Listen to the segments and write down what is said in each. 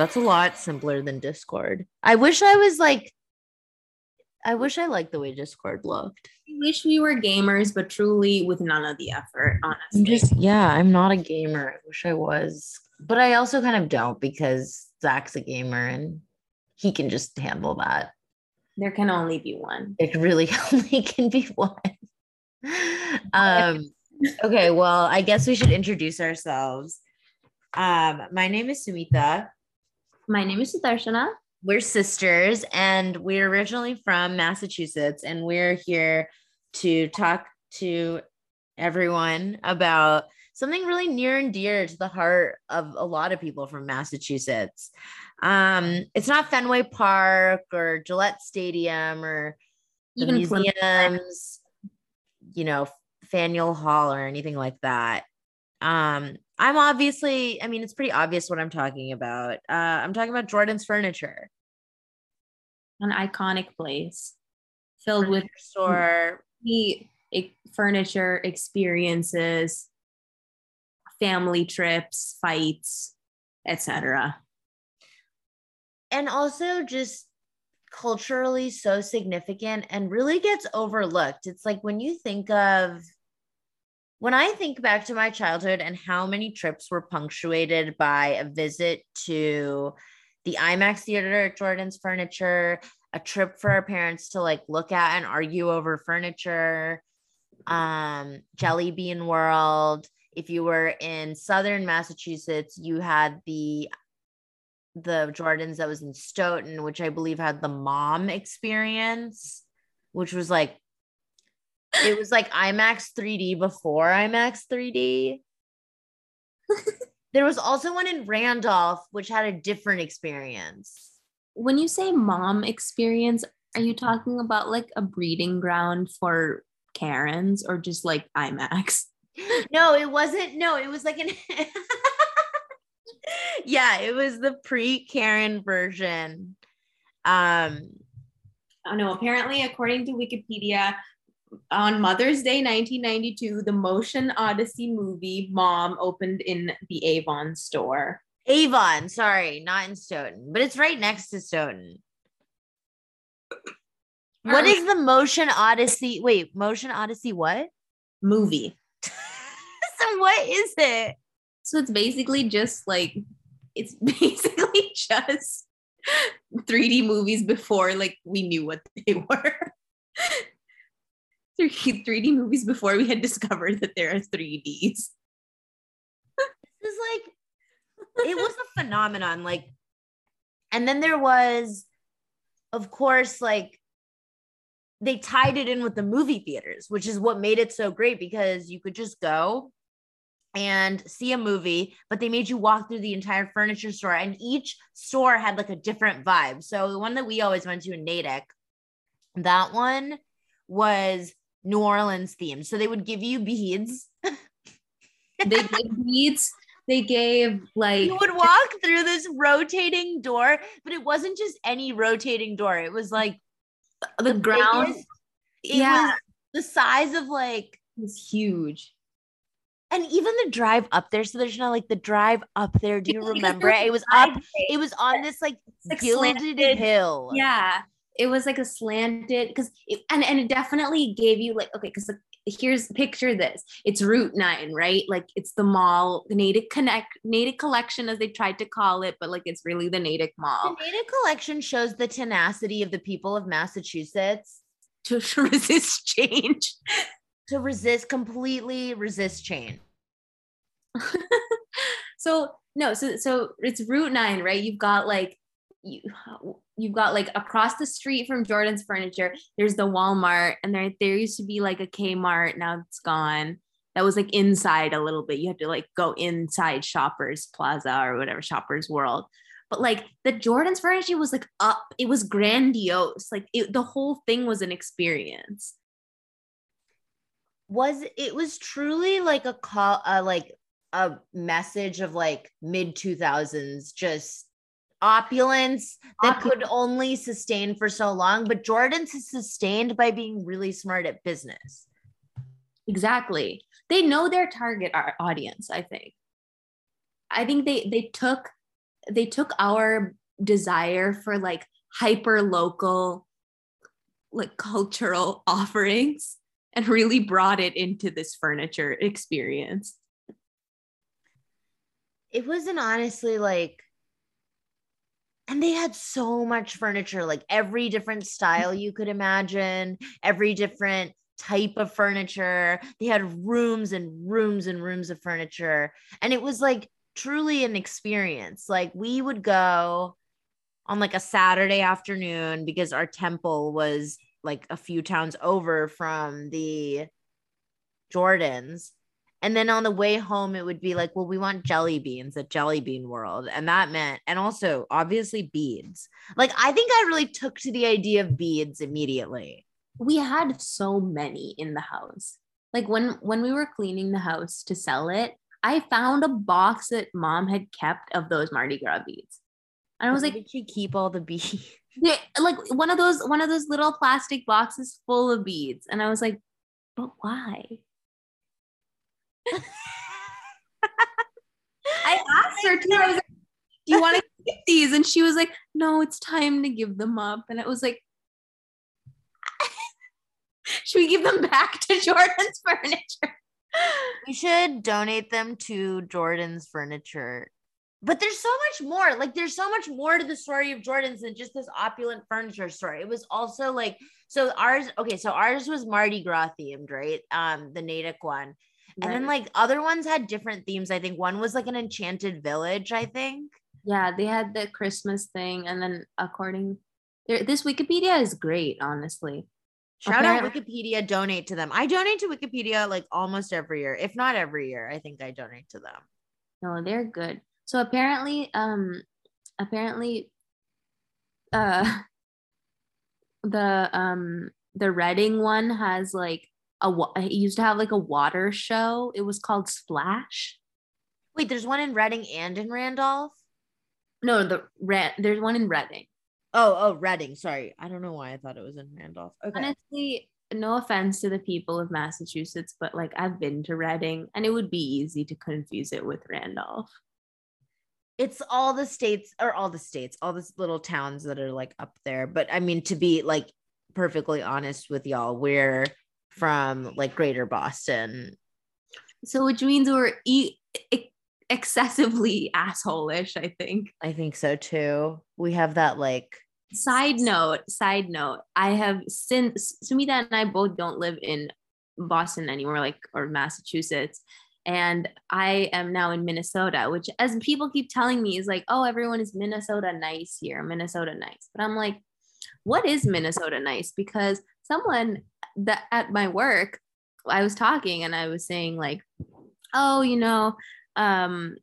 that's a lot simpler than Discord. I wish I was like I wish I liked the way Discord looked. I wish we were gamers, but truly with none of the effort, honestly. I'm just yeah, I'm not a gamer. I wish I was. But I also kind of don't because Zach's a gamer and he can just handle that. there can only be one. It really only can be one. um okay, well, I guess we should introduce ourselves. Um, my name is Sumita. My name is Sudarshana. We're sisters and we're originally from Massachusetts and we're here to talk to everyone about something really near and dear to the heart of a lot of people from Massachusetts. Um, it's not Fenway Park or Gillette Stadium or the Even Plymouth. museums, you know, Faneuil Hall or anything like that. Um, I'm obviously, I mean, it's pretty obvious what I'm talking about. Uh, I'm talking about Jordan's Furniture. An iconic place filled with store. the furniture experiences, family trips, fights, etc. and also just culturally so significant and really gets overlooked. It's like when you think of when I think back to my childhood and how many trips were punctuated by a visit to the IMAX theater at Jordan's Furniture, a trip for our parents to like look at and argue over furniture, um, Jelly Bean World. If you were in southern Massachusetts, you had the the Jordans that was in Stoughton, which I believe had the mom experience, which was like it was like IMAX 3D before IMAX 3D. there was also one in Randolph, which had a different experience. When you say mom experience, are you talking about like a breeding ground for Karens or just like IMAX? No, it wasn't. No, it was like an. yeah, it was the pre Karen version. Um, Oh no, apparently, according to Wikipedia, on Mother's Day 1992, the Motion Odyssey movie Mom opened in the Avon store. Avon, sorry, not in Stoughton, but it's right next to Stoughton. What is the Motion Odyssey? Wait, Motion Odyssey what? movie? so what is it? So it's basically just like it's basically just 3D movies before like we knew what they were. 3 3D movies before we had discovered that there are 3Ds. This is like it was a phenomenon. Like, and then there was, of course, like they tied it in with the movie theaters, which is what made it so great because you could just go and see a movie, but they made you walk through the entire furniture store, and each store had like a different vibe. So the one that we always went to in Natick, that one was New Orleans themed. So they would give you beads. They gave beads, they gave like you would walk through this rotating door, but it wasn't just any rotating door. It was like the ground biggest- It Yeah. was the size of like, was huge. and even the drive up there. So there's not like the drive up there. Do you remember? it? It was up. It was on this like gilded slanted. hill. Yeah, it was like a slanted because and and it definitely gave you like okay because here's picture this. It's Route Nine right? Like it's the mall the Natick Connect Natick Collection as they tried to call it but like it's really the Natick The Mall Natick collection shows the tenacity of the people of Massachusetts. To resist change. to resist completely resist change. so no so so it's Route Nine right? You've got like you you've got like across the street from Jordan's Furniture there's the Walmart and there there used to be like a Kmart now it's gone. That was like inside a little bit. You had to like go inside Shoppers Plaza or whatever Shoppers World. But like the Jordan's Furniture was like up. It was grandiose. Like it, the whole thing was an experience. Was it was truly like a call uh, like a message of like mid 2000s just opulence that could only sustain for so long but jordan's is sustained by being really smart at business Exactly. They know their target audience, I think. I think they they took they took our desire for like hyper local like cultural offerings and really brought it into this furniture experience. It wasn't honestly like and they had so much furniture, like every different style you could imagine, every different type of furniture. They had rooms and rooms and rooms of furniture. And it was like truly an experience. Like we would go on like a Saturday afternoon because our temple was like a few towns over from the Jordans. And then on the way home, it would be like, well, we want jelly beans at Jelly Bean World. And that meant, and also obviously beads. Like, I think I really took to the idea of beads immediately. We had so many in the house. Like when when we were cleaning the house to sell it, I found a box that mom had kept of those Mardi Gras beads. And I was Where like, did you keep all the beads? yeah, like one of those one of those little plastic boxes full of beads. And I was like, but why? I asked her too. I was like, do you want to keep these? And she was like, no, it's time to give them up. And it was like, should we give them back to Jordan's furniture? We should donate them to Jordan's furniture. But there's so much more. Like there's so much more to the story of Jordan's than just this opulent furniture store. It was also like so ours. Okay, so ours was Mardi Gras themed, right? Um, the Natick one, and then like other ones had different themes. I think one was like an enchanted village. I think. yeah, they had the Christmas thing, and then according this Wikipedia is great, honestly. Shout out Wikipedia. Donate to them. I donate to Wikipedia like almost every year, if not every year. I think I donate to them. No, they're good. So apparently, um, apparently, uh, the um the Reading one has like a it used to have like a water show. It was called Splash. Wait, there's one in Reading and in Randolph. No, the red. There's one in Reading. Oh, oh, Reading. Sorry, I don't know why I thought it was in Randolph. Okay. Honestly, no offense to the people of Massachusetts, but like I've been to Reading, and it would be easy to confuse it with Randolph. it's all the states or all the states, all the little towns that are like up there. But I mean, to be like perfectly honest with y'all, we're from like greater Boston. So, which means we're e- e- excessively assholish, I think. I think so too. We have that like Side note, side note, I have since Sumita and I both don't live in Boston anymore, like or Massachusetts. And I am now in Minnesota, which as people keep telling me is like, oh, everyone is Minnesota nice here, Minnesota nice. But I'm like, what is Minnesota nice? Because someone that at my work, I was talking and I was saying, like, oh, you know, um,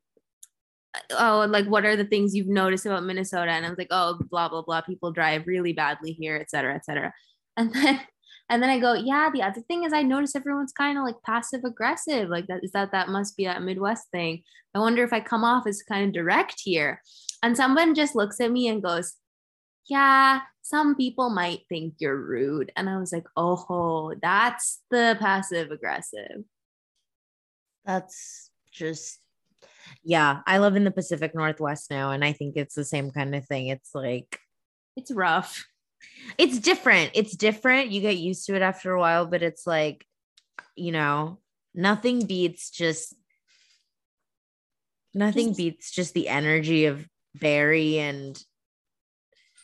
oh, like what are the things you've noticed about Minnesota? And I was like, oh, blah, blah, blah. People drive really badly here, et cetera, et cetera. And then and then I go, yeah, the other thing is I notice everyone's kind of like passive aggressive. Like that is that that must be that Midwest thing. I wonder if I come off as kind of direct here. And someone just looks at me and goes, yeah, some people might think you're rude. And I was like, oh, that's the passive aggressive. that's just yeah. I live in the Pacific Northwest now, and I think it's the same kind of thing. It's like It's rough. it's different. It's different. You get used to it after a while, but it's like, you know, nothing beats just nothing Just- beats just the energy of Barry and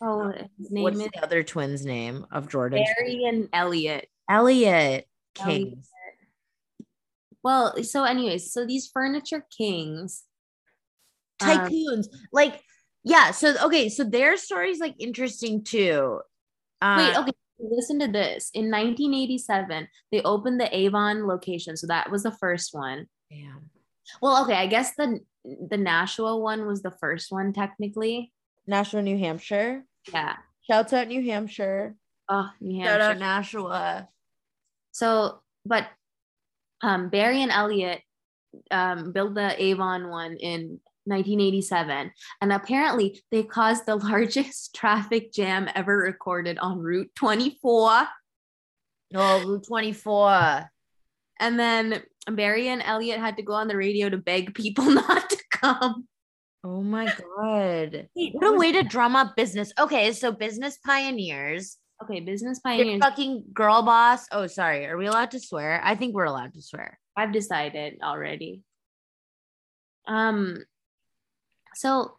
Oh, his name what's is the other twins' name of Jordan? Barry and Eliot. Eliot Eliot. Kings. Well, so anyways, so these furniture kings. um, Tycoons. like, yeah. So okay, so their story's like interesting too. Uh, Wait, okay. Listen to this. In 1987, they opened the Avon location. So that was the first one. Yeah. Well, okay, I guess the the Nashua one was the first one technically. Nashua, New Hampshire. Yeah. Shouts out New Hampshire. Oh, New Shout Hampshire. out Nashua. So, but um, Barry and Eliot um, built the Avon one in 1987, and apparently they caused the largest traffic jam ever recorded on Route 24. Oh, Route 24. And then Barry and Eliot had to go on the radio to beg people not to come. Oh my god. Wait, What a way to drum up business. Okay, so business pioneers. Okay, business pioneers. fucking girl boss. Oh, sorry. Are we allowed to swear? I think we're allowed to swear. I've decided already. Um so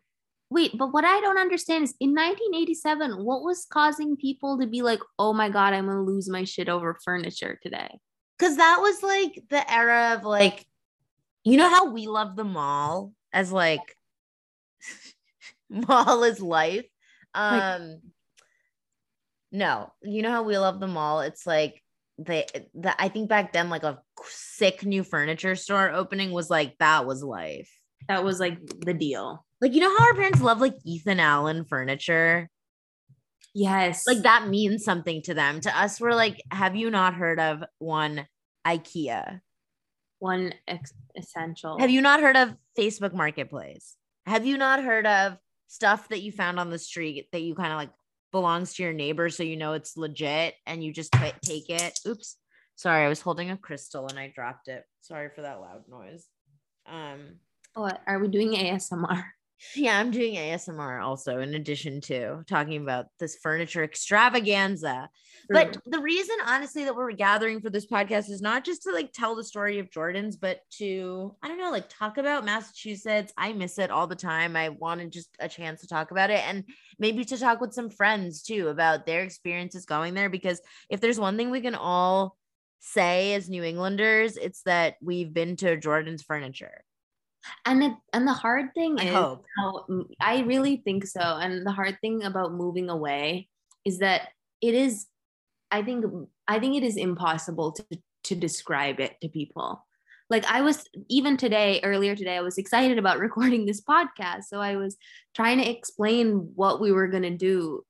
wait, but what I don't understand is in 1987, what was causing people to be like, "Oh my god, I'm going to lose my shit over furniture today." Cuz that was like the era of like you know how we love the mall as like mall is life. Um no, you know how we love the mall? It's like they the I think back then like a sick new furniture store opening was like that was life. That was like the deal. Like you know how our parents love like Ethan Allen furniture? Yes. Like that means something to them. To us, we're like, have you not heard of one IKEA? one ex- essential. Have you not heard of Facebook Marketplace? Have you not heard of stuff that you found on the street that you kind of like belongs to your neighbor so you know it's legit and you just t- take it? Oops. Sorry, I was holding a crystal and I dropped it. Sorry for that loud noise. Um What are we doing ASMR? Yeah, I'm doing ASMR also in addition to talking about this furniture extravaganza. But the reason, honestly, that we're gathering for this podcast is not just to like tell the story of Jordan's, but to, I don't know, like talk about Massachusetts. I miss it all the time. I wanted just a chance to talk about it and maybe to talk with some friends too about their experiences going there. Because if there's one thing we can all say as New Englanders, it's that we've been to Jordan's furniture. And it and the hard thing I is how I really think so. And the hard thing about moving away is that it is, I think, I think it is impossible to to describe it to people. Like I was even today, earlier today, I was excited about recording this podcast. So I was trying to explain what we were gonna do.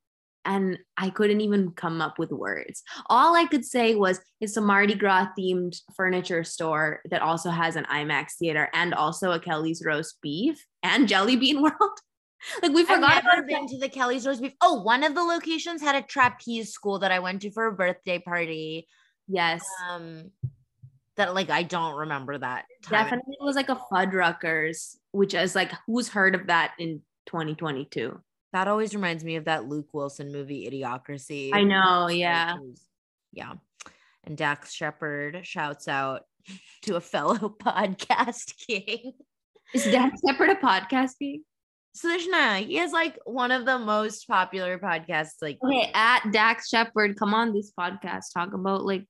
And I couldn't even come up with words. All I could say was it's a Mardi Gras themed furniture store that also has an IMAX theater and also a Kelly's roast beef and Jelly Bean World. like we I've never about been to the Kelly's roast beef. Oh, one of the locations had a trapeze school that I went to for a birthday party. Yes, Um, that like I don't remember that. Time. definitely it was like a Fuddruckers, which is like who's heard of that in 2022? That always reminds me of that Luke Wilson movie, Idiocracy. I know, yeah. Yeah. And Dax Shepard shouts out to a fellow podcast king. Is Dax Shepard a podcast podcasting? Sushna, he is like one of the most popular podcasts. Like, Okay, at Dax Shepard, come on this podcast. Talk about like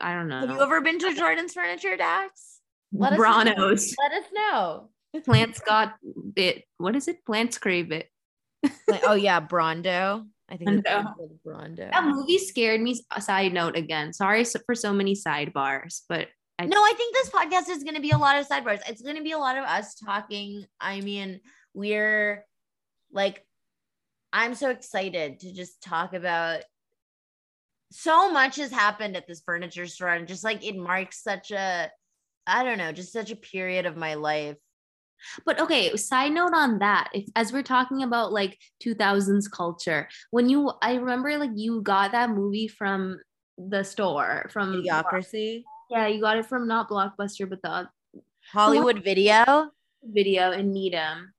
I don't know. have you ever been to Jordan's Furniture, Dax? Let us know. Let us know. Plants got it. What is it? Plants crave it. Like, oh yeah, Brawndo. I think it's Brawndo. called Brawndo. That movie scared me. A side note again. Sorry for so many sidebars, but I No, I think this podcast is going to be a lot of sidebars. It's going to be a lot of us talking. I mean, we're like, I'm so excited to just talk about. So much has happened at this furniture store, and just like it marks such a, I don't know, just such a period of my life. But okay, side note on that, if as we're talking about like 2000s culture, when you I remember like you got that movie from the store from Idiocracy, yeah, you got it from not Blockbuster but the Hollywood Video. video in Needham.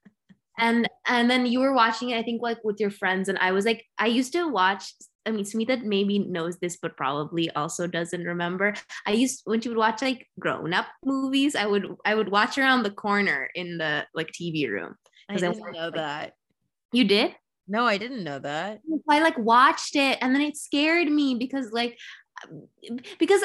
and and then you were watching it, I think like with your friends, and I was like, I used to watch. I mean, Smita maybe knows this, but probably also doesn't remember. I used when she would watch like grown up movies, I would I would watch around the corner in the like TV room. I I didn't watched, know like- that. You did? No, I didn't know that. I like watched it and then it scared me because like because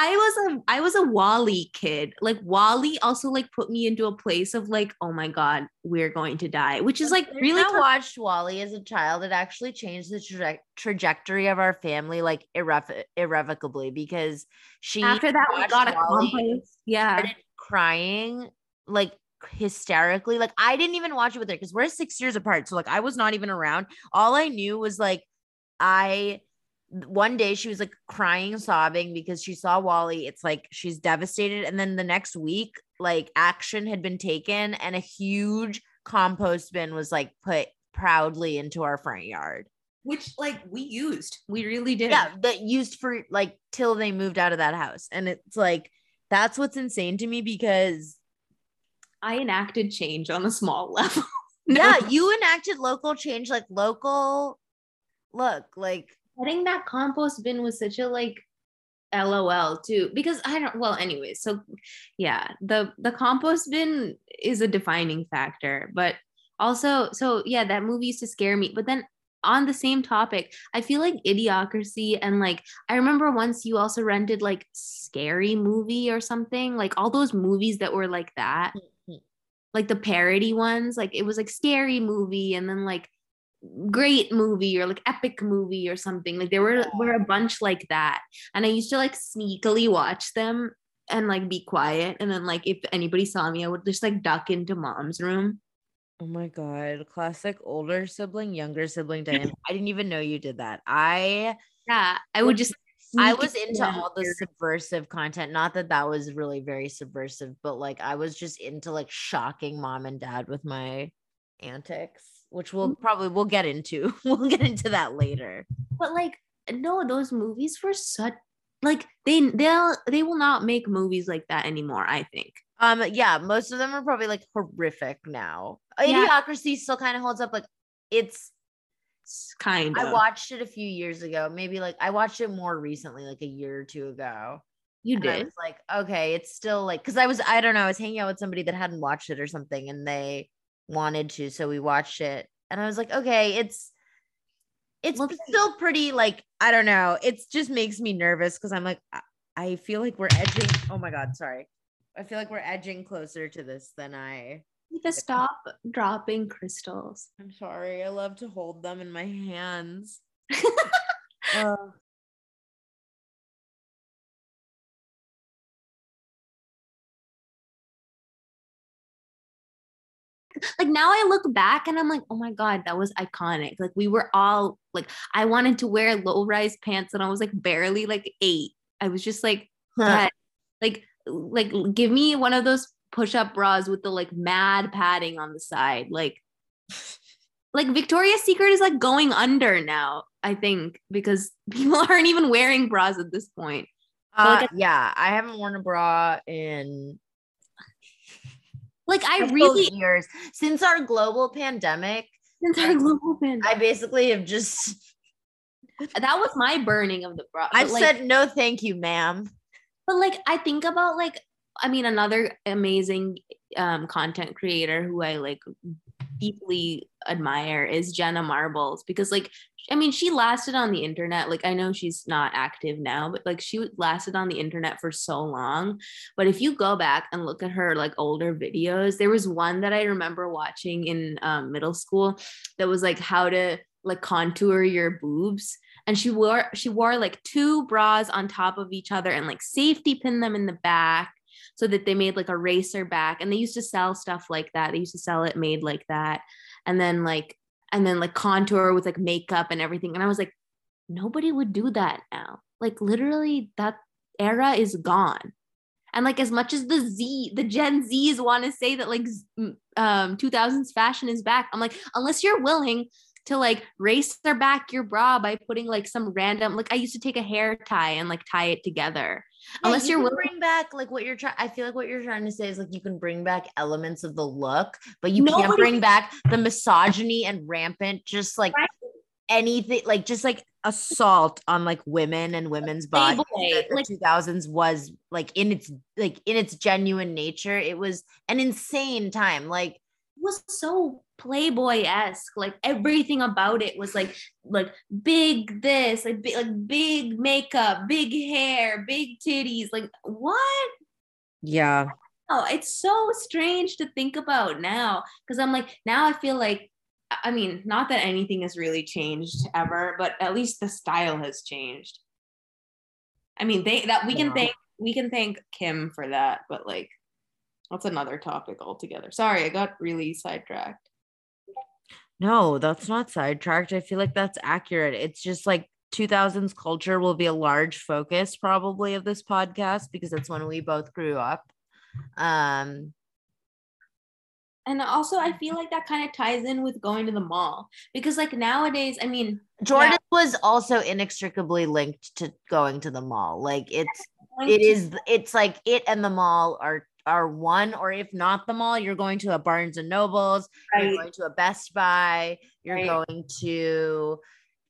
I, was a I was a WALL-E kid. Like WALL-E also like put me into a place of like, oh my god, we're going to die, which is like really I watched WALL-E as a child. It actually changed the traje- trajectory of our family like irrev- irrevocably because she after that we got a Wally. Yeah. started crying like hysterically. Like I didn't even watch it with her because we're six years apart. So like I was not even around. All I knew was like I one day she was like crying, sobbing because she saw WALL-E. It's like she's devastated. And then the next week, like action had been taken and a huge compost bin was like put proudly into our front yard. Which like we used. We really did. Yeah, that used for like till they moved out of that house. And it's like that's what's insane to me because I enacted change on a small level. no. Yeah, you enacted local change, like local. Look, like getting that compost bin was such a like lol too because i don't well anyway so yeah the the compost bin is a defining factor but also so yeah that movie used to scare me but then on the same topic i feel like idiocracy and like i remember once you also rented like scary movie or something like all those movies that were like that mm-hmm. like the parody ones like it was like scary movie and then like great movie or like epic movie or something. Like there were were a bunch like that. And i used to like sneakily watch them and like be quiet. And then like if anybody saw me i would just like duck into mom's room. Oh my god, classic older sibling, younger sibling dynamic. I didn't even know you did that. I yeah, I would just I was into all the subversive content. Not that that was really very subversive, but like I was just into like shocking mom and dad with my antics, which we'll mm. probably we'll get into. we'll get into that later. But like no, those movies were such like they they'll they will not make movies like that anymore, I think. Um, yeah, most of them are probably like horrific now. Yeah. Idiocracy still kind of holds up. Like it's kind of. I watched it a few years ago. Maybe like I watched it more recently, like a year or two ago. You did. I was like, okay, it's still like because I was I don't know, I was hanging out with somebody that hadn't watched it or something, and they wanted to, so we watched it, and I was like, okay, it's it's still pretty like I don't know. It just makes me nervous because I'm like I feel like we're edging. Oh my god, sorry. I feel like we're edging closer to this than I. Need to stop dropping crystals. I'm sorry. I love to hold them in my hands. uh. Like now I look back and I'm like, oh my God, that was iconic. Like we were all like, I wanted to wear low rise pants and I was like barely like eight. I was just like, huh. like like give me one of those push-up bras with the like mad padding on the side like like victoria's secret is like going under now i think because people aren't even wearing bras at this point uh, like, yeah i haven't worn a bra in like i really years. Since our global pandemic since our global pandemic i basically have just that was my burning of the bra i've like, said no thank you ma'am. But like I think about like I mean another amazing um content creator who I like deeply admire is Jenna Marbles because like I mean she lasted on the internet. Like I know she's not active now but like she lasted on the internet for so long. But if you go back and look at her like older videos there was one that I remember watching in um, middle school that was like how to like contour your boobs. And she wore she wore like two bras on top of each other and like safety pin them in the back so that they made like a racer back and they used to sell stuff like that. They used to sell it made like that. And then like and then like contour with like makeup and everything. And i was like nobody would do that now. Like literally that era is gone. And like as much as the z the gen z's want to say that like um 2000s fashion is back i'm like unless you're willing to like race their back your bra by putting like some random like I used to take a hair tie and like tie it together. Yeah, Unless you are willing bring back like what you're trying I feel like what you're trying to say is like you can bring back elements of the look, but you Nobody- can't bring back the misogyny and rampant just like right. anything like just like assault on like women and women's bodies like 2000s was like in its like in its genuine nature it was an insane time like it was so playboy-esque like everything about it was like like big this like big, like big makeup big hair big titties like what yeah oh it's so strange to think about now because i'm like now i feel like i mean not that anything has really changed ever but at least the style has changed i mean they that we can yeah. thank we can thank kim for that but like that's another topic altogether. Sorry, I got really sidetracked. No, that's not sidetracked. I feel like that's accurate. It's just like 2000s culture will be a large focus probably of this podcast because that's when we both grew up. Um and also I feel like that kind of ties in with going to the mall because like nowadays, I mean, Jordan now- was also inextricably linked to going to the mall. Like it's it is it's like it and the mall are are one, or if not the mall, you're going to a Barnes and Nobles, Right. you're going to a Best Buy, you're Right. going to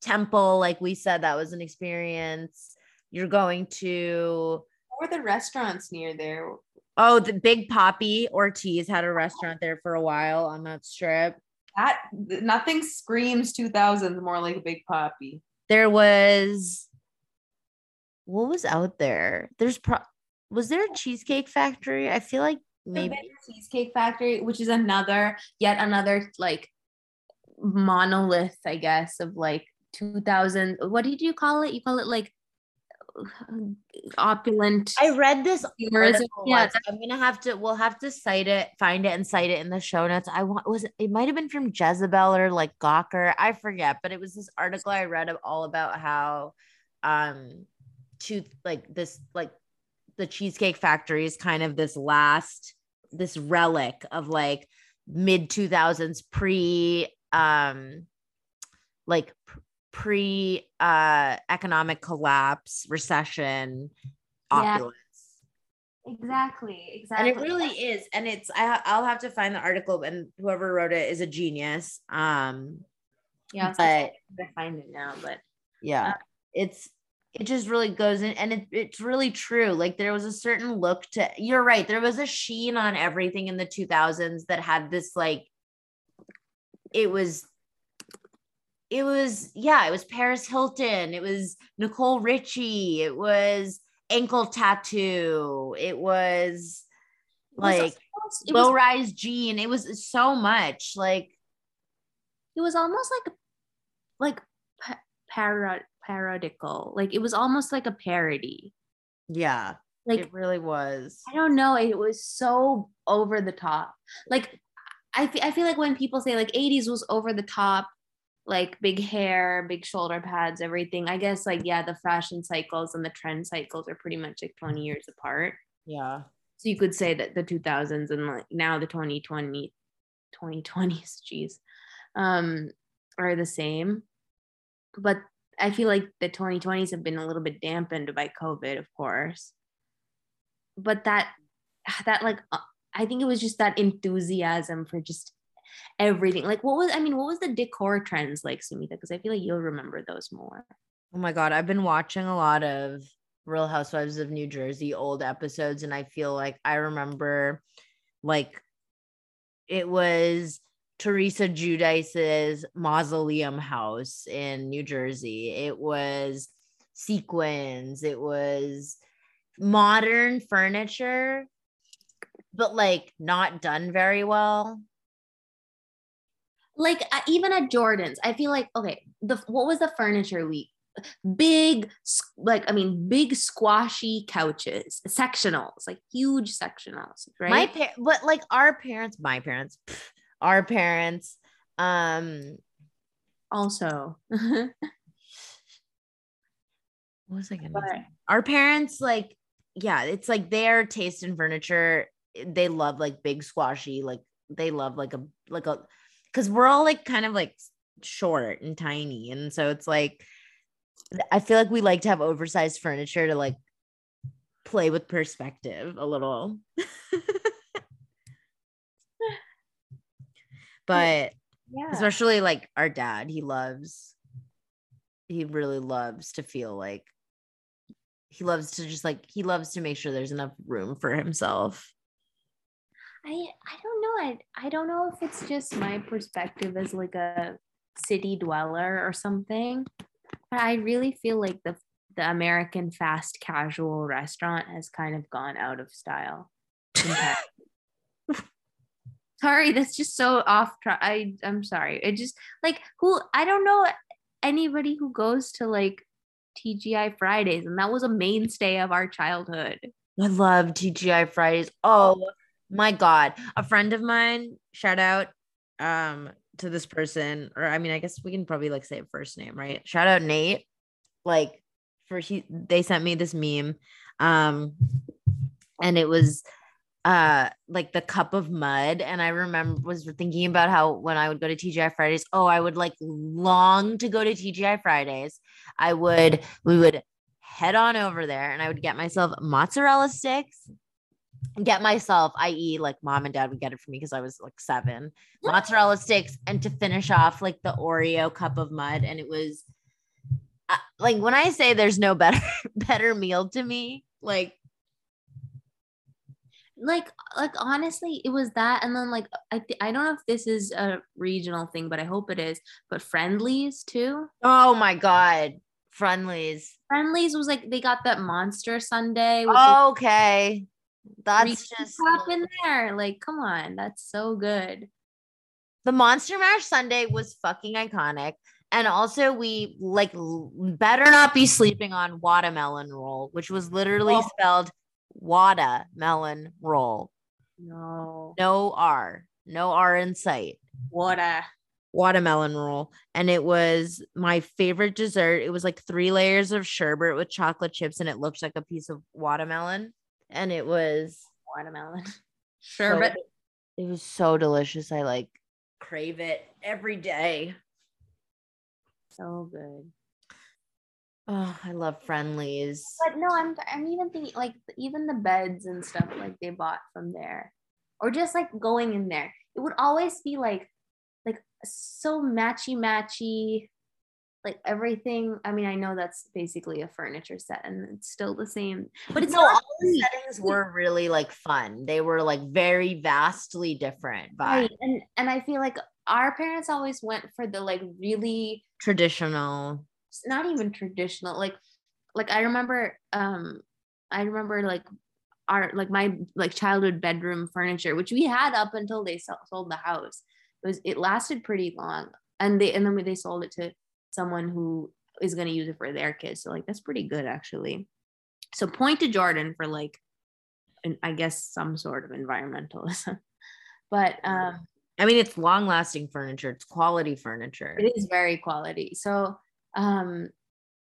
Temple, like we said, that was an experience. You're going to What were the restaurants near there? oh, the Big Papi Ortiz had a restaurant there for a while on that strip. That nothing screams 2000s more like a big papi. There was what was out there? There's pro was there a cheesecake factory? I feel like Maybe Cheesecake Factory, which is another, yet another like monolith, I guess, of like 2000. What did you call it? You call it like opulent. I read this article Yeah. I'm gonna have to. We'll have to cite it, find it, and cite it in the show notes. I want was it, it might have been from Jezebel or like Gawker. I forget, but it was this article I read of all about how, um, to like this like the Cheesecake Factory is kind of this last this relic of like mid 2000s pre um like pre uh economic collapse recession Yeah. opulence exactly, Exactly. and it really is and it's I, i'll have to find the article and whoever wrote it is a genius um yeah. but I find it now, but yeah it's it just really goes in and it, it's really true like there was a certain look to you're right there was a sheen on everything in the 2000s that had this like it was it was yeah it was paris hilton it was nicole richie it was ankle tattoo it was like low rise jean it was so much like it was almost like like pa- parod parodical. Like it was almost like a parody. yeah Like it really was I don't know. It was so over the top. Like I, I feel like when people say like 80s was over the top, like big hair, big shoulder pads, everything. I guess like yeah, the fashion cycles and the trend cycles are pretty much like 20 years apart. yeah So you could say that the 2000s and like now the 2020 2020s, geez, um, are the same. But I feel like the 2020s have been a little bit dampened by COVID, of course. But that that like uh, I think it was just that enthusiasm for just everything. Like what was I mean, what was the decor trends like, Sumita? Because I feel like you'll remember those more. Oh my God. I've been watching a lot of Real Housewives of New Jersey old episodes, and I feel like I remember like it was Teresa Giudice's mausoleum house in New Jersey. It was sequins, it was modern furniture, but like not done very well. like uh, even at Jordan's, I feel like okay, the what was the furniture we big like I mean big squashy couches, sectionals, like huge sectionals, right? My par- but like our parents, my parents, pff, our parents, um, also. what was I gonna But- say? Our parents, like, yeah, it's like their taste in furniture. They love like big squashy, like they love like a like a because we're all like kind of like short and tiny, and so it's like I feel like we like to have oversized furniture to like play with perspective a little. but yeah. especially like our dad he loves he really loves to feel like he loves to just like he loves to make sure there's enough room for himself I I don't know. I I don't know if it's just my perspective as like a city dweller or something. But I really feel like the the American fast casual restaurant has kind of gone out of style. sorry, that's just so off track. I I'm sorry. It just like who I don't know anybody who goes to like TGI Fridays, and that was a mainstay of our childhood. i love tgi fridays oh my god a friend of mine shout out um to this person or i mean i guess we can probably like say first name right shout out nate like for he they sent me this meme um and it was uh like the cup of mud and i remember was thinking about how when i would go to tgi fridays oh i would like long to go to tgi fridays i would we would head on over there and i would get myself mozzarella sticks get myself, i.e., like mom and dad would get it for me because I was like seven, mozzarella sticks, and to finish off like the Oreo cup of mud. And it was uh, like when I say there's no better better meal to me, like like like honestly it was that and then like i th- i don't know if this is a regional thing but i hope it is but friendlies too. Oh my god friendlies friendlies was like they got that monster sundae oh, okay that's just up in there like come on that's so good. The monster mash sundae was fucking iconic and also we like better not be sleeping on watermelon roll which was literally oh. spelled watermelon roll. No. No R. No R in sight. Water. Watermelon roll. And it was my favorite dessert. It was like three layers of sherbet with chocolate chips, and it looked like a piece of watermelon. And it was watermelon. Sherbet. So, it was so delicious. I like crave it every day. So good. Oh, I love friendlies. But no, I'm I'm even thinking like even the beds and stuff like they bought from there, or just like going in there. It would always be like like so matchy matchy, like everything. I mean, I know that's basically a furniture set, and it's still the same. But it's no, all the settings were really like fun. They were like very vastly different. Right, and and I feel like our parents always went for the like really traditional not even traditional like like i remember um i remember like our like my like childhood bedroom furniture which we had up until they sold the house. It was it lasted pretty long and they and then they sold it to someone who is going to use it for their kids so like that's pretty good actually. So point to jordan for like an, i guess some sort of environmentalism. But um i mean it's long lasting furniture it's quality furniture. It is very quality. So um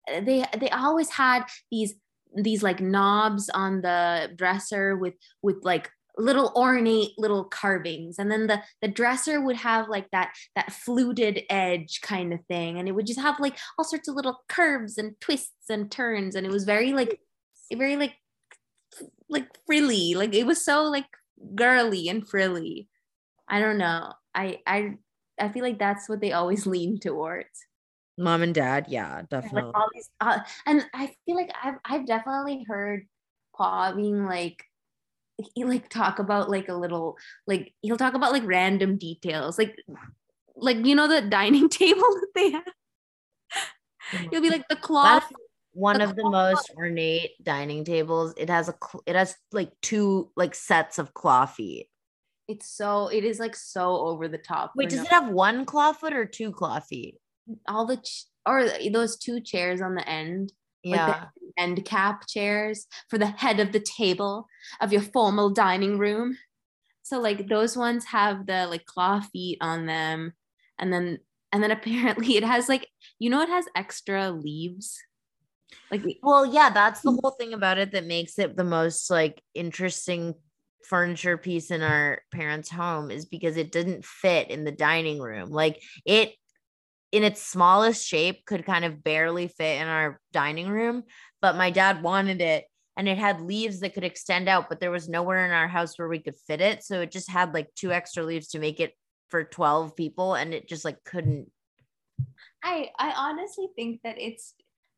they they always had these these like knobs on the dresser with with like little ornate little carvings. And then the the dresser would have like that that fluted edge kind of thing. And it would just have like all sorts of little curves and twists and turns. And it was very like very like like frilly. Like it was so like girly and frilly. I don't know. I i i feel like that's what they always lean towards mom and dad yeah definitely. like these, uh, and i feel like I've, I've definitely heard paul being like he like talk about like a little like he'll talk about like random details like like you know the dining table that they have? He'll be like the cloth That's one the of cloth. the most ornate dining tables. It has a it has like two like sets of claw feet. It's so it is like so over the top wait does no- it have one claw foot or two claw feet all the ch- or those two chairs on the end yeah. like end cap chairs for the head of the table of your formal dining room. So like those ones have the like claw feet on them and then and then apparently it has like you know it has extra leaves? Like well yeah that's the mm. whole thing about it that makes it the most like interesting furniture piece in our parents home is because it didn't fit in the dining room. Like it in its smallest shape could kind of barely fit in our dining room but my dad wanted it and it had leaves that could extend out but there was nowhere in our house where we could fit it. So it just had like two extra leaves to make it for 12 people and it just like couldn't i i honestly think that it's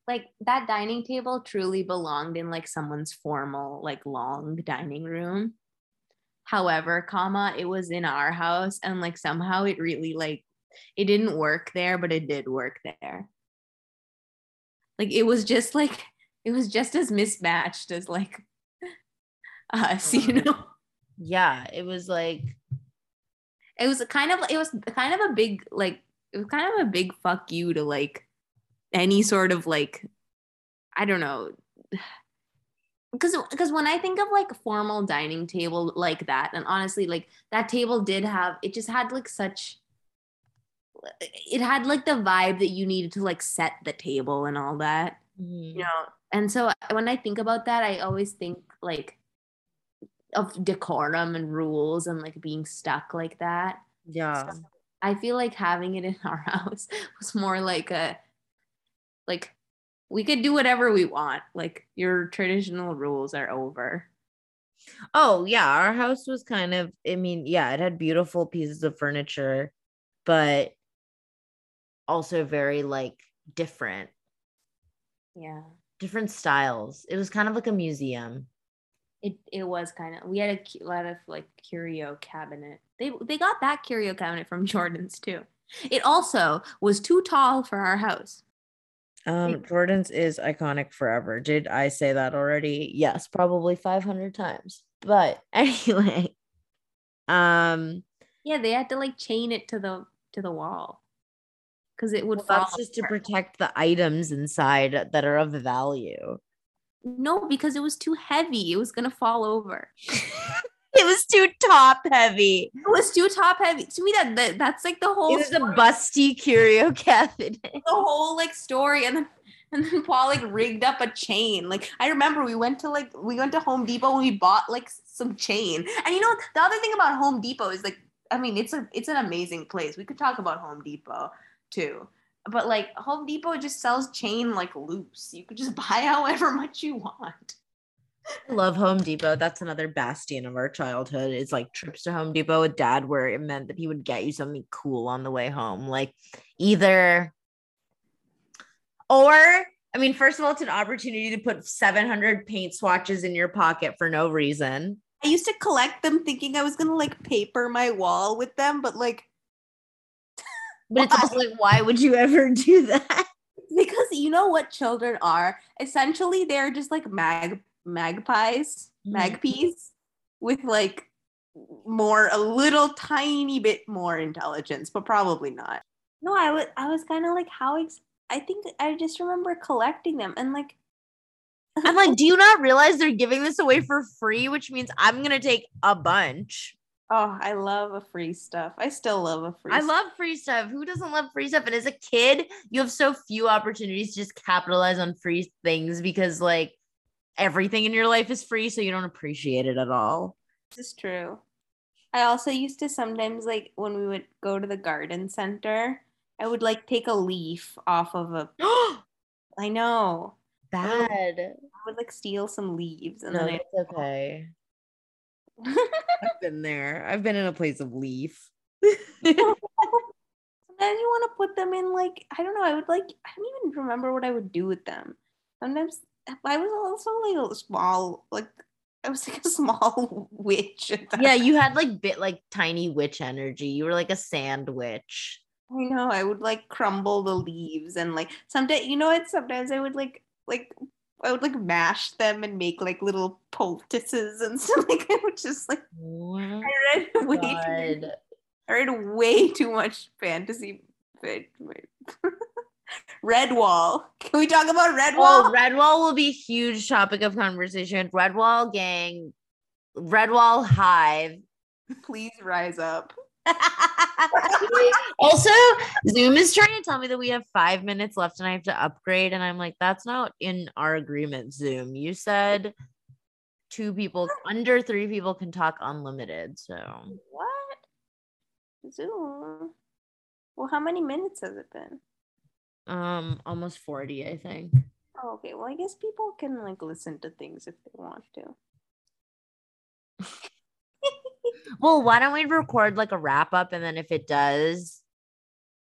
like that dining table truly belonged in like someone's formal like long dining room. However comma it was in our house and like somehow it really like it didn't work there, but it did work there. Like it was just like it was just as mismatched as like us, you mm-hmm. know. Yeah, it was like it was kind of it was kind of a big like it was kind of a big fuck you to like any sort of like I don't know because because when I think of like a formal dining table like that, and honestly, like that table did have it just had like such it had like the vibe that you needed to like set the table and all that mm-hmm. you know and so when i think about that i always think like of decorum and rules and like being stuck like that yeah so i feel like having it in our house was more like a like we could do whatever we want like your traditional rules are over Oh, yeah. Our house was kind of, I mean, yeah, it had beautiful pieces of furniture, but also very like different, Yeah. different styles. It was kind of like a museum. It it was kind of we had a cu- lot of like curio cabinet. They they got that curio cabinet from Jordan's too. It also was too tall for our house. Um, Jordan's is iconic forever. Did I say that already? Yes, probably 500 times. But anyway, um, Yeah, they had to like chain it to the to the wall because it would well, fall. that's just to protect the items inside that are of value. no, because it was too heavy. It was gonna fall over. It was too top heavy. It was too top heavy. To me, that, that that's like the whole It was a busty curio cabinet. the whole like story, and then and then Paul like rigged up a chain. Like I remember we went to like we went to Home Depot and we bought like some chain. And you know the other thing about Home Depot is like I mean it's a it's an amazing place. We could talk about Home Depot too. But like Home Depot just sells chain like loose. You could just buy however much you want. I love Home Depot. That's another bastion of our childhood. It's like trips to Home Depot with dad, where it meant that he would get you something cool on the way home. Like either, or I mean, first of all, it's an opportunity to put 700 paint swatches in your pocket for no reason. I used to collect them thinking I was gonna like paper my wall with them, but like But it's also like, why would you ever do that? because you know what children are essentially they're just like mag magpies Mhm. magpies with like more a little tiny bit more intelligence but probably not no i was i was kind of like how ex- i think i just remember collecting them and like I'm like, do you not realize they're giving this away for free? Which means I'm gonna take a bunch. Oh i love a free stuff i still love a free I stuff. love free stuff. Who doesn't love free stuff? And as a kid, you have so few opportunities to just capitalize on free things because like everything in your life is free, so you don't appreciate it at all. This is true. I also used to sometimes like when we would go to the garden center, I would like take a leaf off of a. I know. Bad. I would like steal some leaves and No, then it's okay. I. I've been there. I've been in a place of leaf. then you want to put them in like I don't know. I would like I don't even remember what I would do with them. Sometimes I was also like a small like I was like a small witch. Yeah, you had like bit like tiny witch energy. You were like a sand witch. I know. I would like crumble the leaves and like sometimes you know what? Sometimes I would like like I would like mash them and make like little poultices and stuff. Like I would just like What? I read way too many, I read way too much fantasy. Redwall. Can we talk about Redwall? Oh, Redwall will be a huge topic of conversation. Redwall gang, Redwall Hive. Please rise up. also, Zoom is trying to tell me that we have five minutes left and I have to upgrade. And I'm like, that's not in our agreement, Zoom. You said two people, under three people can talk unlimited. So What? Zoom. Well, how many minutes has it been? um almost 40, I think. Oh, okay. Well, I guess people can like listen to things if they want to. Well, why don't we record like a wrap up and then if it does,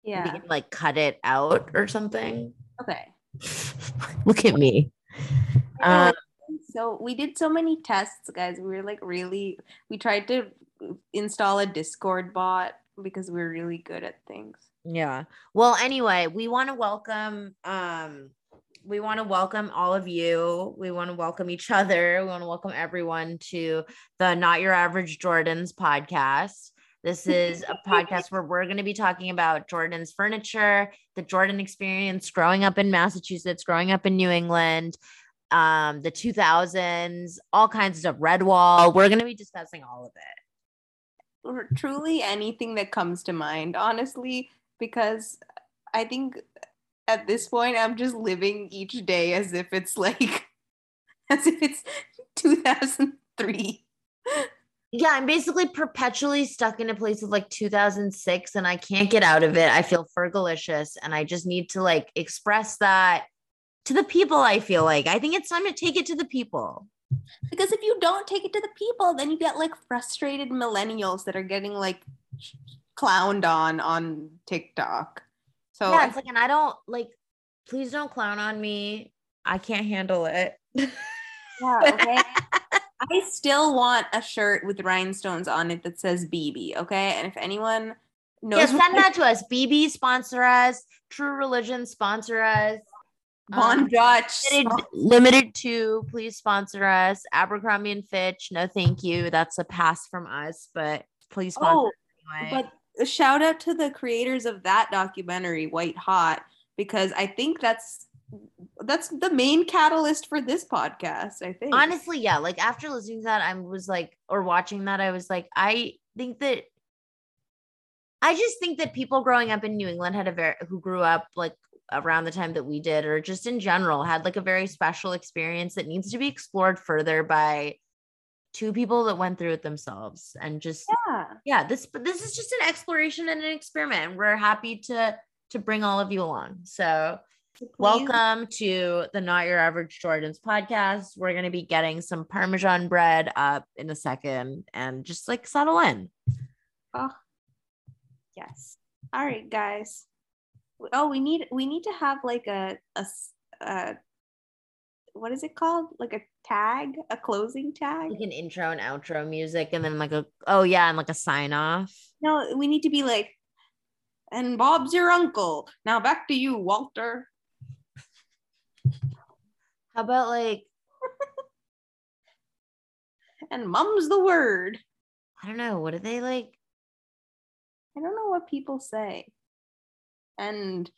we Yeah. can like cut it out or something. Okay. Look at me. Um, so we did so many tests, guys. We were like really. We tried to install a Discord bot because we are really good at things. Yeah. Well, anyway, we want to welcome um we want to welcome all of you. We want to welcome each other. We want to welcome everyone to the Not Your Average Jordans podcast. This is a podcast where we're going to be talking about Jordan's furniture, the Jordan experience growing up in Massachusetts, growing up in New England, um, the 2000s, all kinds of stuff, Redwall. We're going to be discussing all of it. Or truly anything that comes to mind, honestly, because I think at this point I'm just living each day as if it's like as if it's 2003. yeah, I'm basically perpetually stuck in a place of like 2006 and I can't get out of it. I feel fergalicious and I just need to like express that to the people. I feel like I think it's time to take it to the people. Because if you don't take it to the people, then you get like frustrated millennials that are getting like clowned on on TikTok. So yeah, it's like, and I don't like. Please don't clown on me. I can't handle it. yeah, okay. I still want a shirt with rhinestones on it that says bebe, okay? And if anyone knows, yeah, send that to us. bebe sponsor us. True Religion sponsor us. Von um, Dutch limited, Limited Too please sponsor us. Abercrombie and Fitch, no thank you. That's a pass from us, but please sponsor. Oh, anyway. But shout out to the creators of that documentary, White Hot, because I think that's that's the main catalyst for this podcast i think. Honestly yeah like after listening to that i was like or watching that i was like i think that i just think that people growing up in new england had a very who grew up like around the time that we did or just in general had like a very special experience that needs to be explored further by two people that went through it themselves and just yeah yeah this but this is just an exploration and an experiment we're happy to to bring all of you along so Please. Welcome to the Not Your Average Jordans podcast. We're going to be getting some Parmesan bread up in a second and just like settle in. Oh, yes. All right, guys. Oh, we need we need to have like a a, a what is it called? Like a tag, a closing tag, like an intro and outro music, and then like a oh yeah, and like a sign off. No, we need to be like, and Bob's your uncle. Now back to you, Walter. How about like and mum's the word. I don't know. What do they like? I don't know what people say. And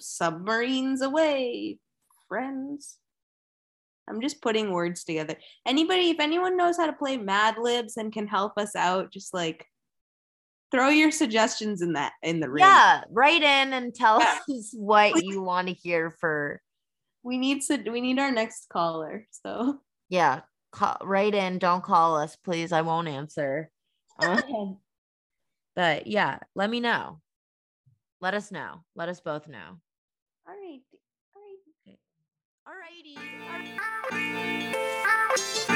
submarines away, friends. I'm just putting words together. Anybody, if anyone knows how to play Mad Libs and can help us out, just like throw your suggestions in that in the ring. Yeah, write in and tell yeah. us what you want to hear for we need to we need our next caller. So yeah, call, write in. Don't call us, please. I won't answer. Um, but yeah, let me know. Let us know. Let us both know. All right. All right. Okay. All righty. All Música